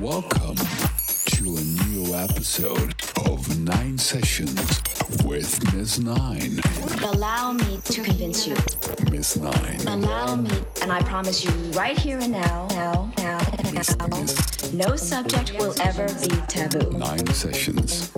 Welcome to a new episode of Nine Sessions with Miss Nine. Allow me to convince you. Miss Nine. Allow me, and I promise you right here and now, now, now, now, Miss no subject will ever be taboo. Nine Sessions.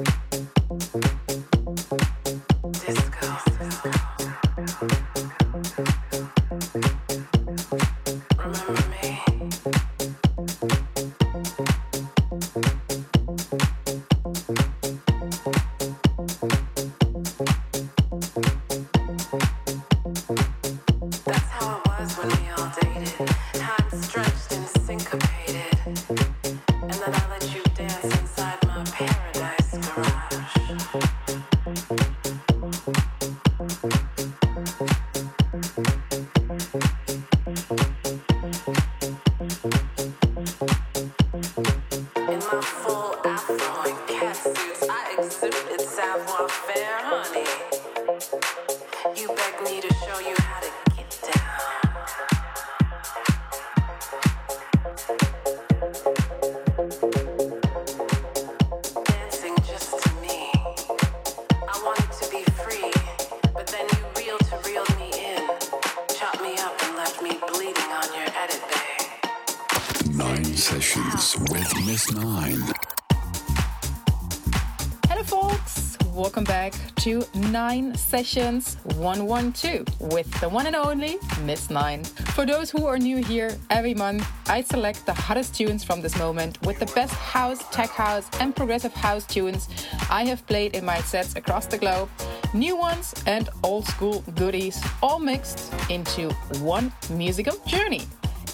Sessions 112 with the one and only Miss Nine. For those who are new here, every month I select the hottest tunes from this moment with the best house, tech house, and progressive house tunes I have played in my sets across the globe. New ones and old school goodies, all mixed into one musical journey.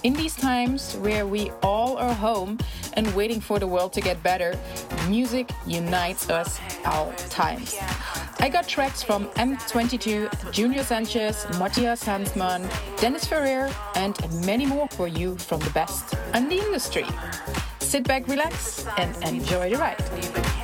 In these times where we all are home and waiting for the world to get better, music unites us all times. I got tracks from M22, Junior Sanchez, Matthias Hansmann, Dennis Ferrer, and many more for you from the best in the industry. Sit back, relax, and enjoy the ride.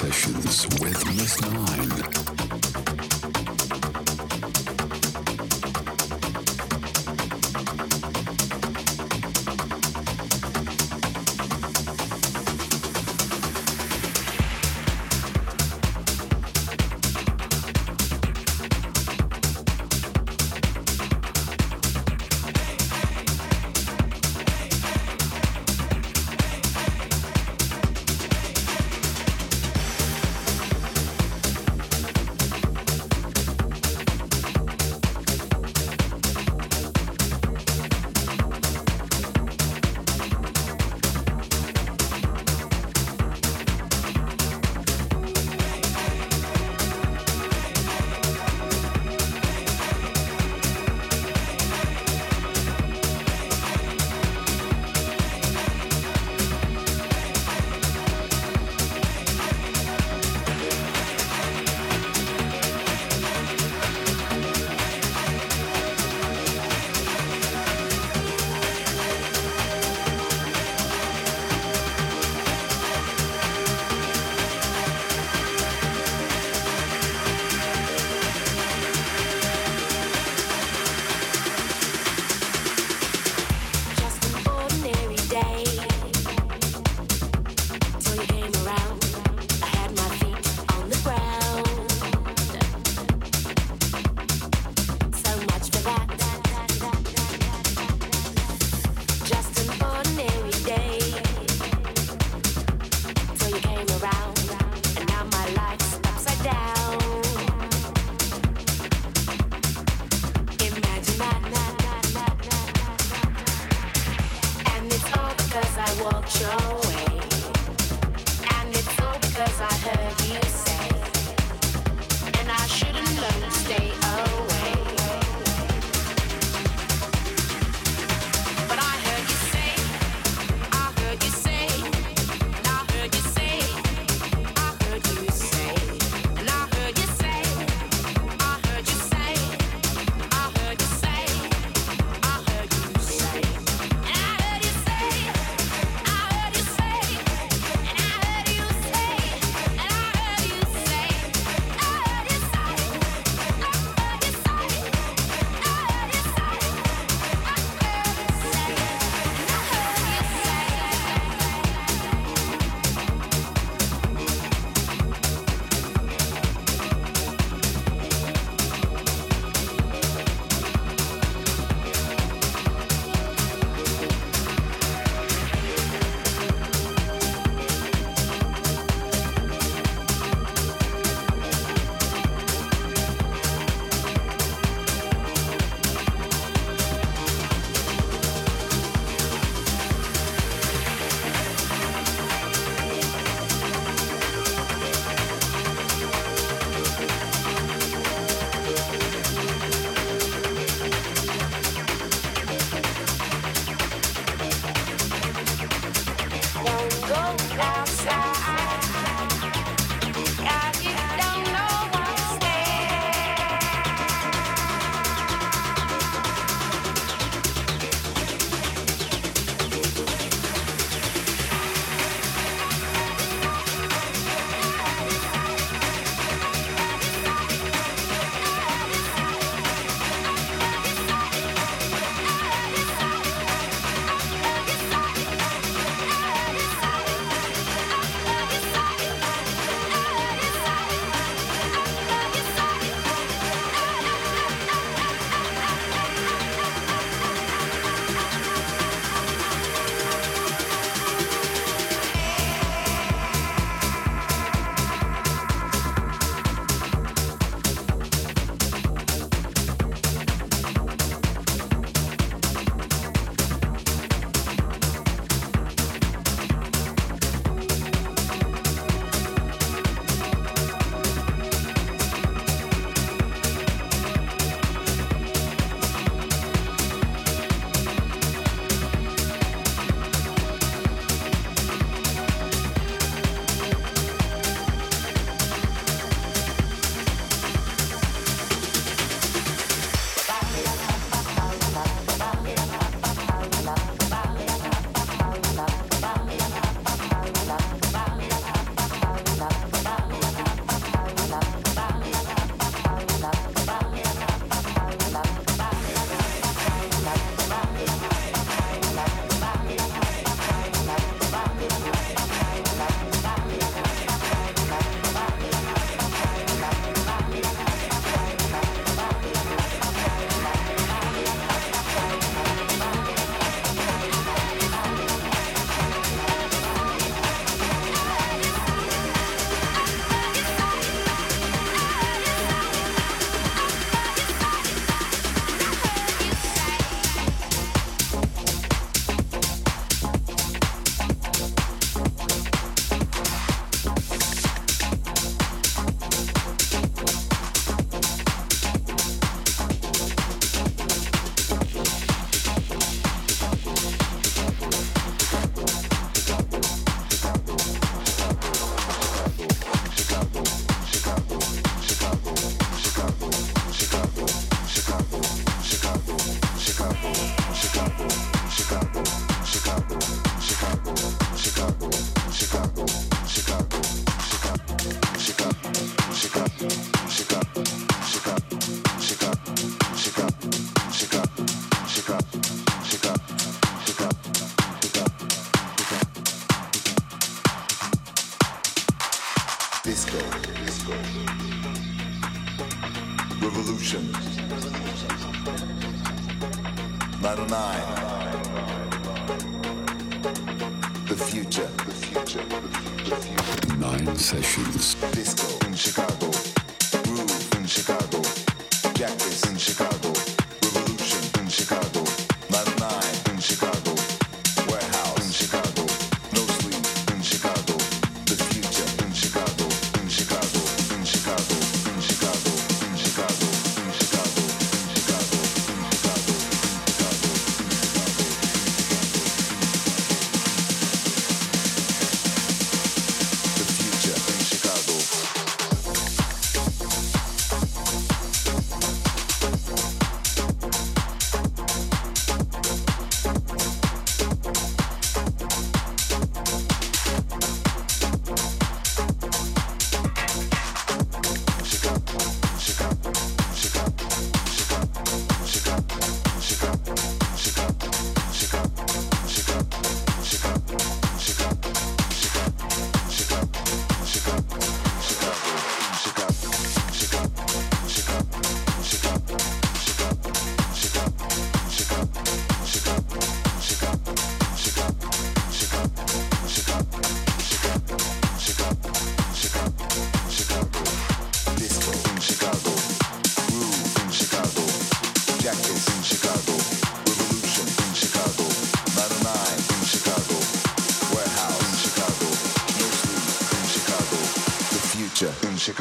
sessions with Miss Nine.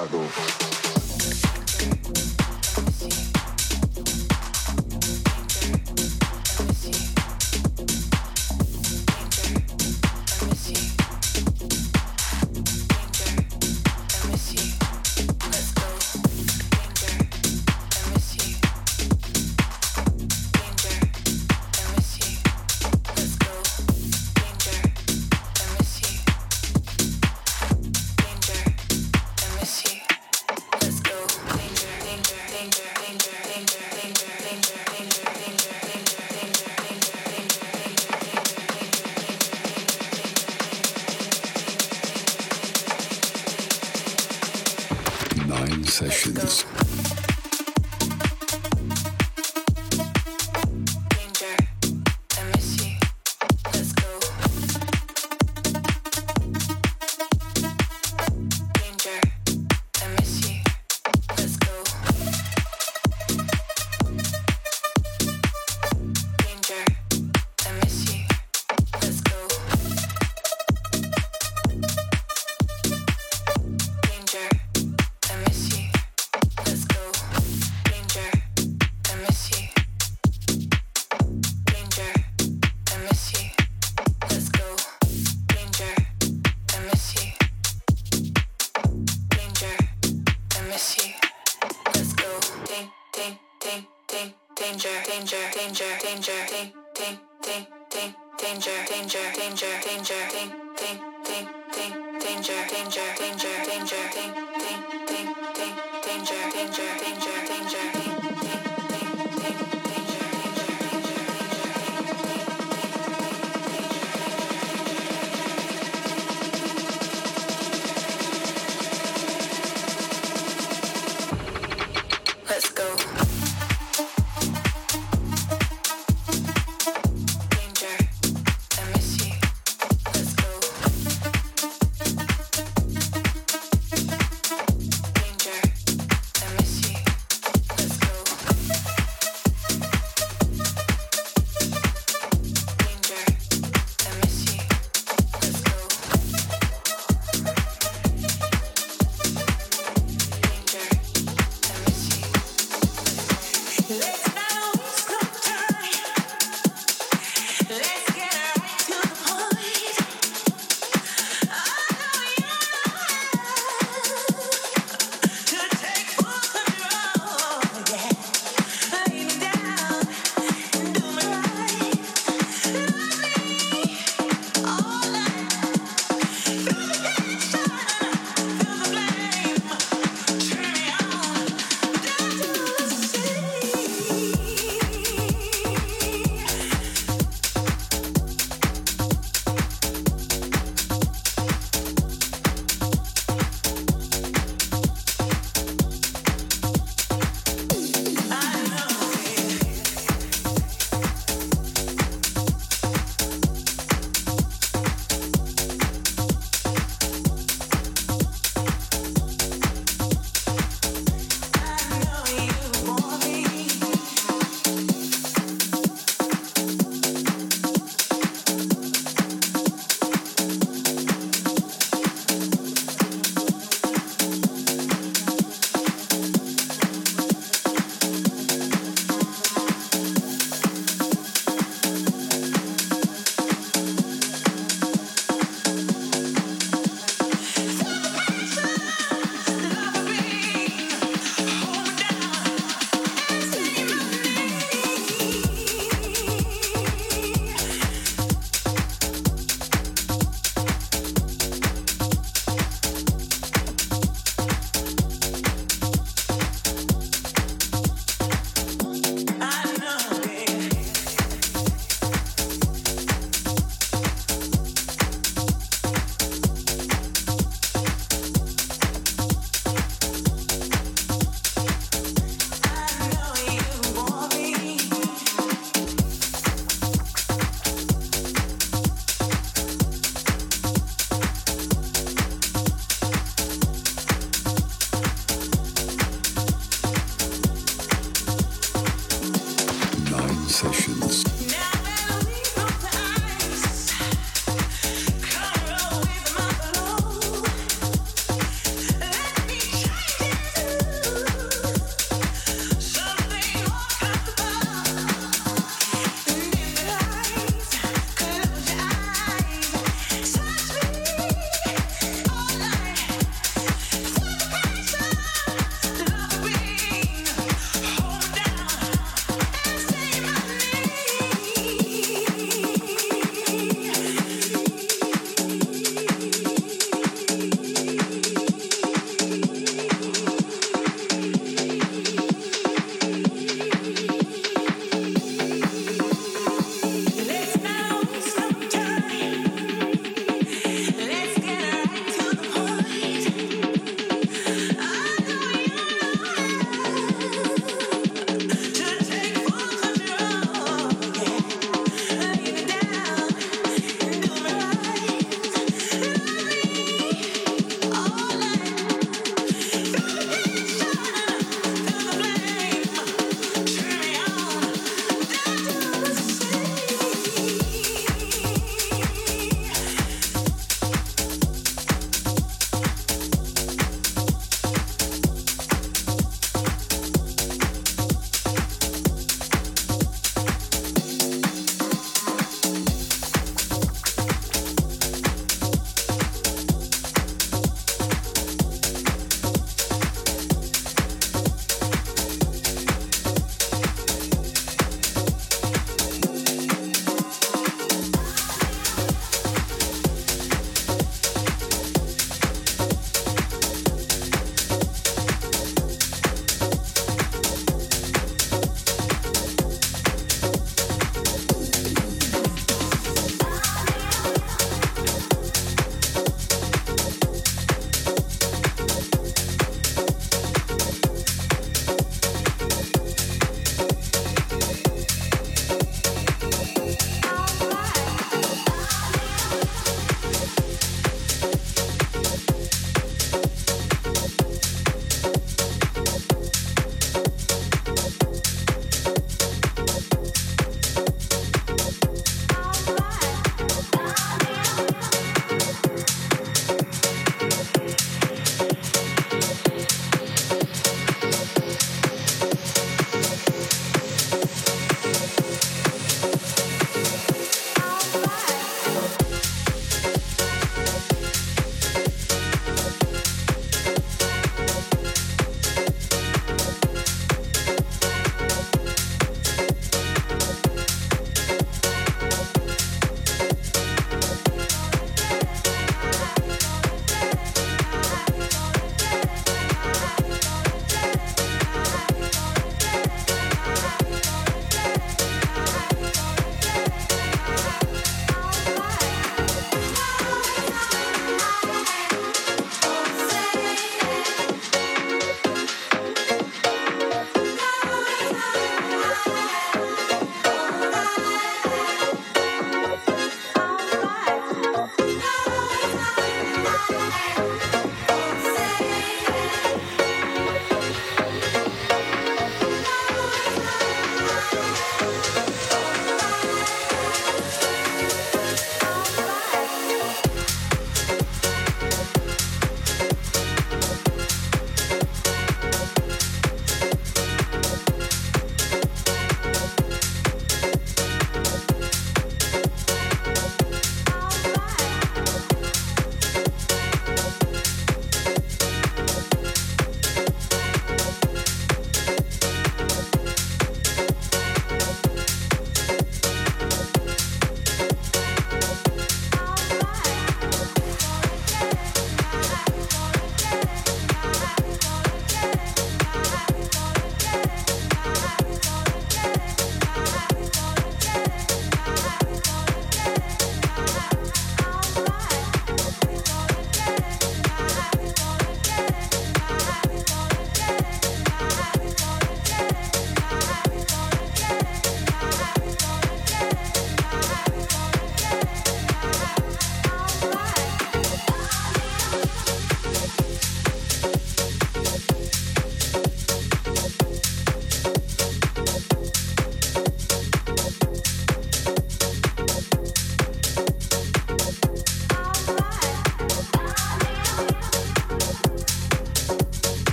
Chicago.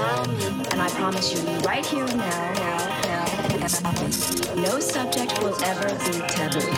And I promise you, right here and now, now, now, no subject will ever be taboo.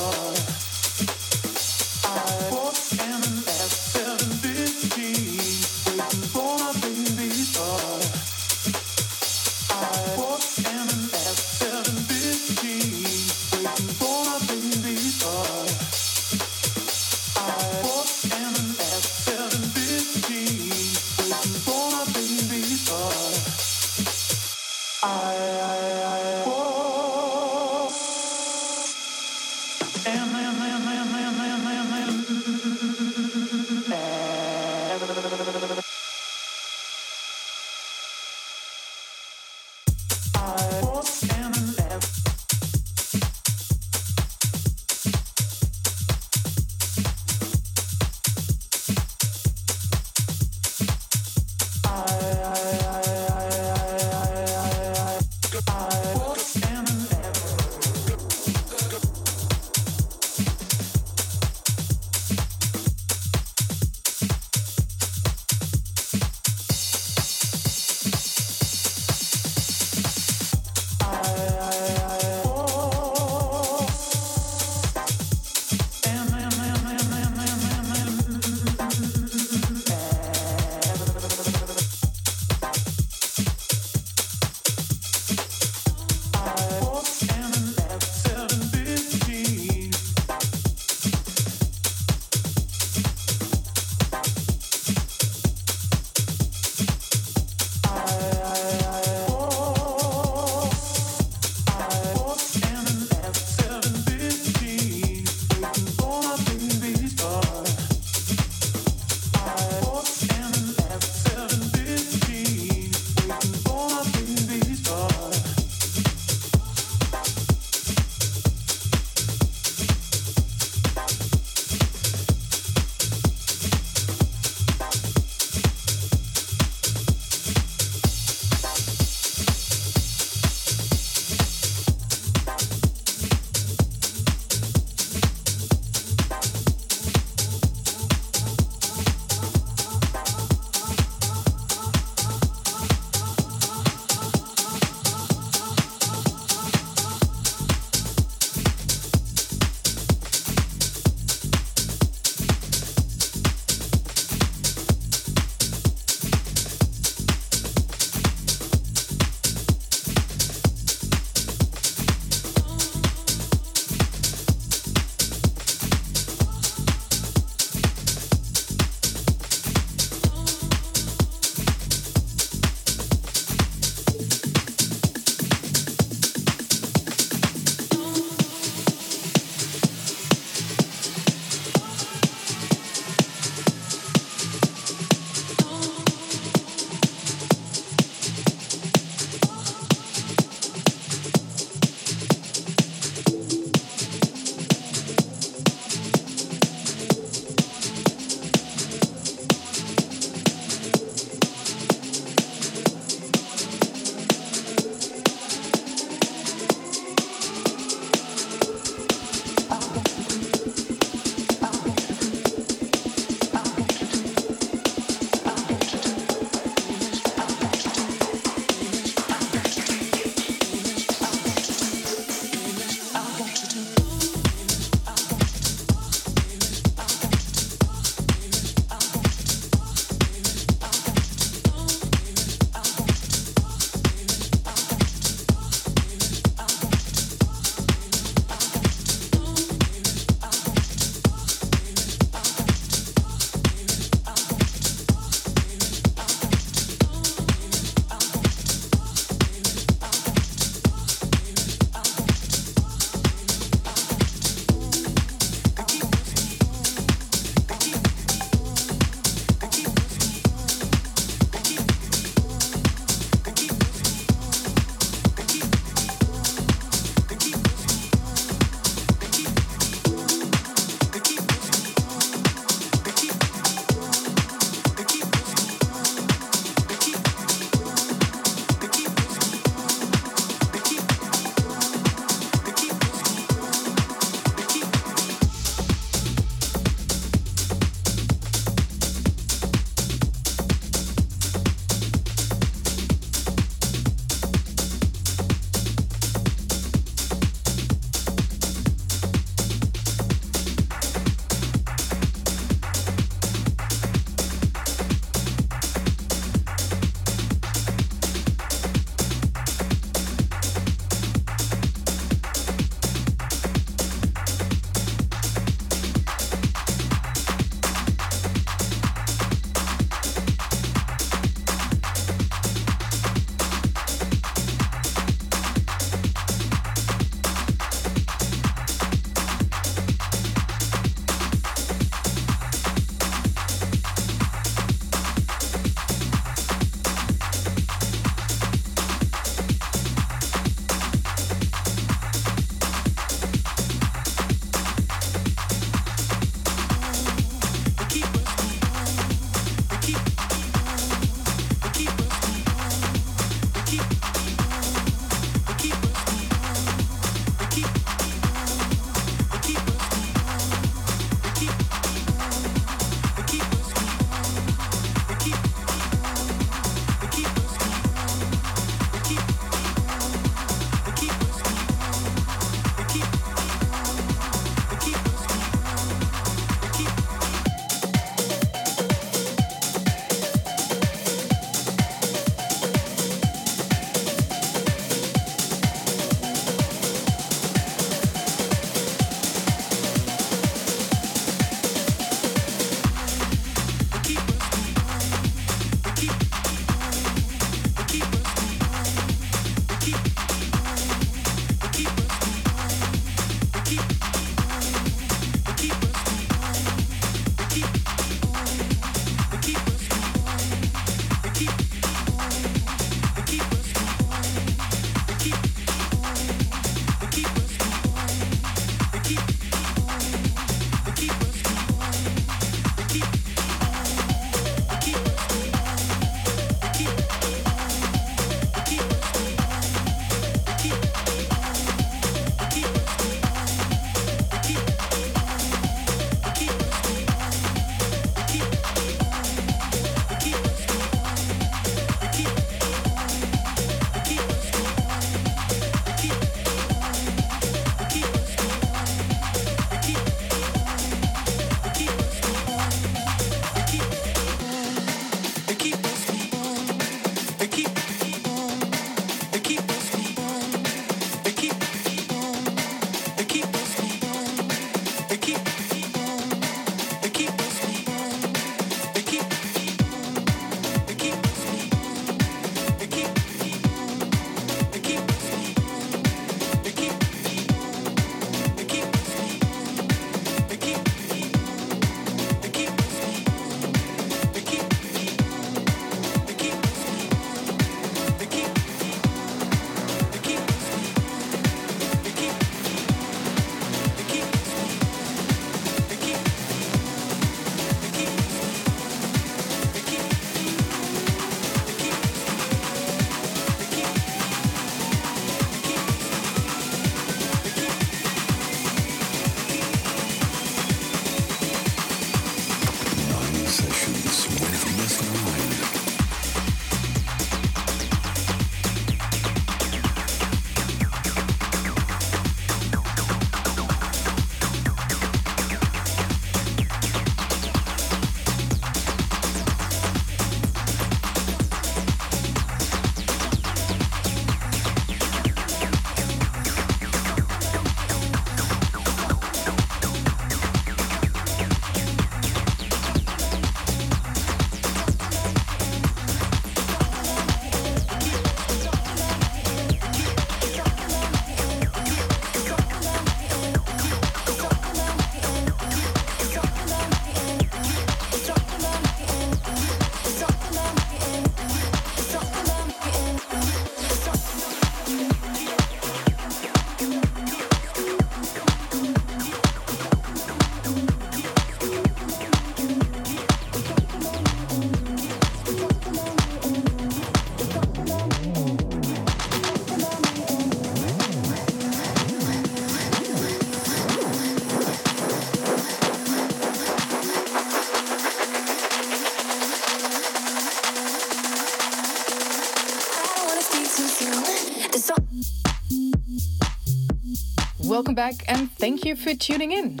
Back and thank you for tuning in.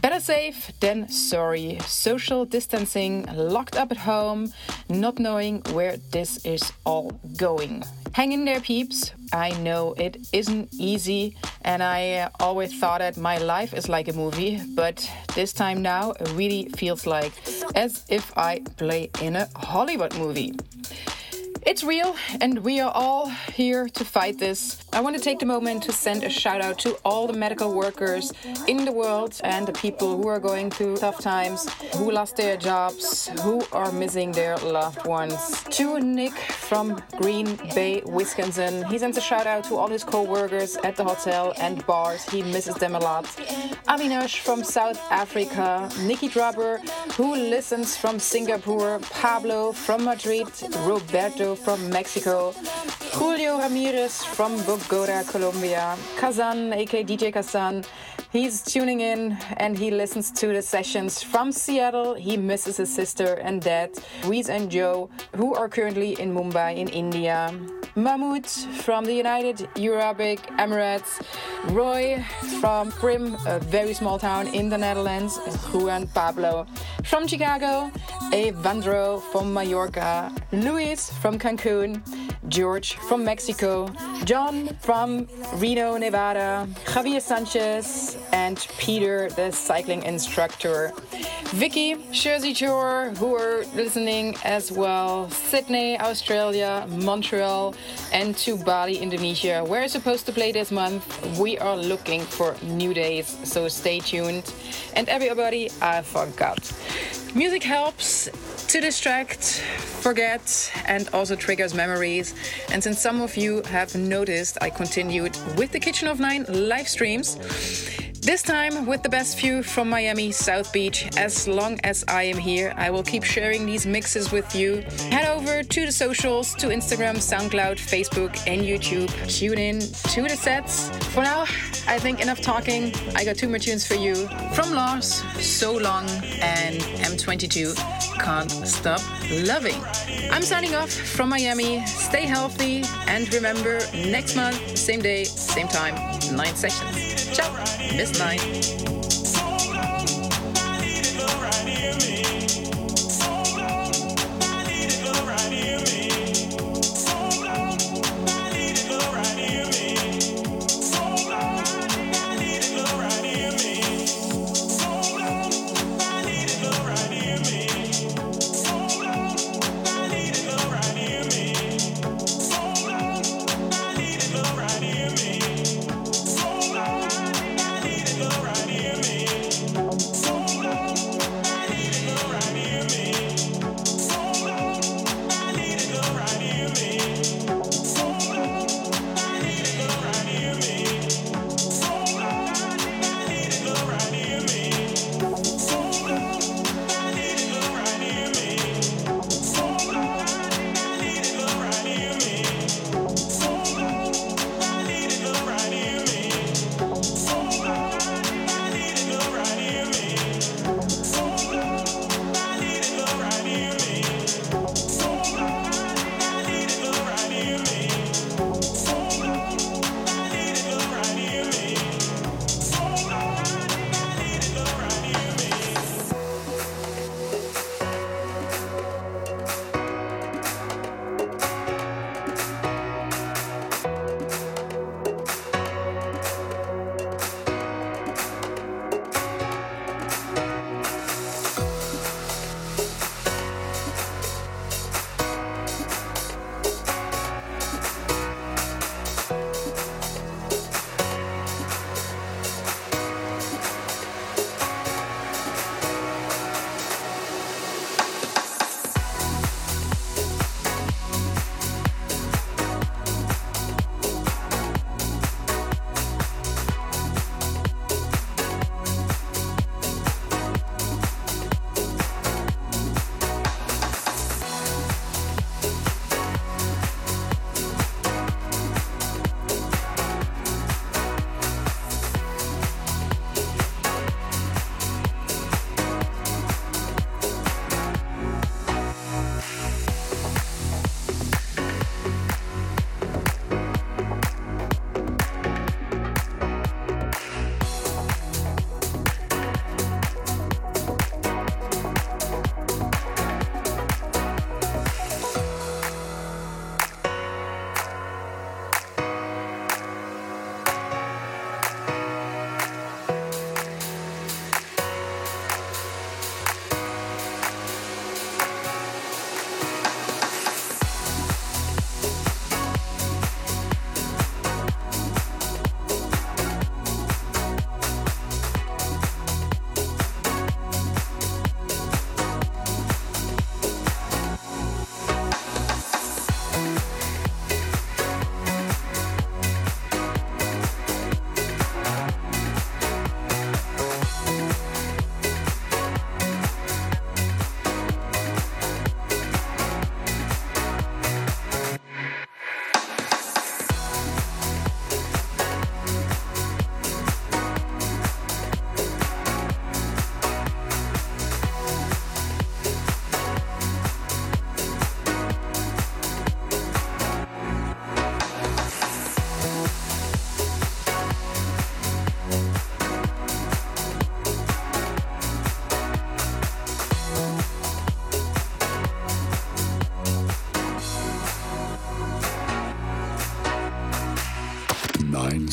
Better safe than sorry. Social distancing, locked up at home, not knowing where this is all going. Hang in there, peeps. I know it isn't easy, and I uh, always thought that my life is like a movie, but this time now it really feels like as if I play in a Hollywood movie. It's real, and we are all here to fight this. I want to take the moment to send a shout out to all the medical workers in the world and the people who are going through tough times, who lost their jobs, who are missing their loved ones. To Nick from Green Bay, Wisconsin, he sends a shout out to all his co workers at the hotel and bars. He misses them a lot. Avinash from South Africa, Nikki Drubber, who listens from Singapore, Pablo from Madrid, Roberto from Mexico, Julio Ramirez from Bogota, Colombia, Kazan, aka DJ Kazan. He's tuning in and he listens to the sessions from Seattle. He misses his sister and dad, Reese and Joe, who are currently in Mumbai in India. Mahmoud from the United Arab Emirates, Roy from Prim, a very small town in the Netherlands, Juan Pablo from Chicago, Evandro from Mallorca, Luis from Cancun, George from Mexico, John from Reno, Nevada, Javier Sanchez, and Peter, the cycling instructor. Vicky, Jersey Shore, who are listening as well, Sydney, Australia, Montreal, and to Bali, Indonesia. We're supposed to play this month. We are looking for new days, so stay tuned. And everybody, I forgot. Music helps to distract, forget, and also triggers memories. And since some of you have noticed, I continued with the Kitchen of Nine live streams. This time with the best view from Miami South Beach. As long as I am here, I will keep sharing these mixes with you. Head over to the socials, to Instagram, SoundCloud, Facebook, and YouTube. Tune in to the sets. For now, I think enough talking. I got two more tunes for you. From Lars, So Long, and M22, Can't Stop Loving. I'm signing off from Miami. Stay healthy, and remember, next month, same day, same time, nine sessions. Ciao, Miss Nine.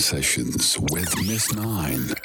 Sessions with Miss Nine.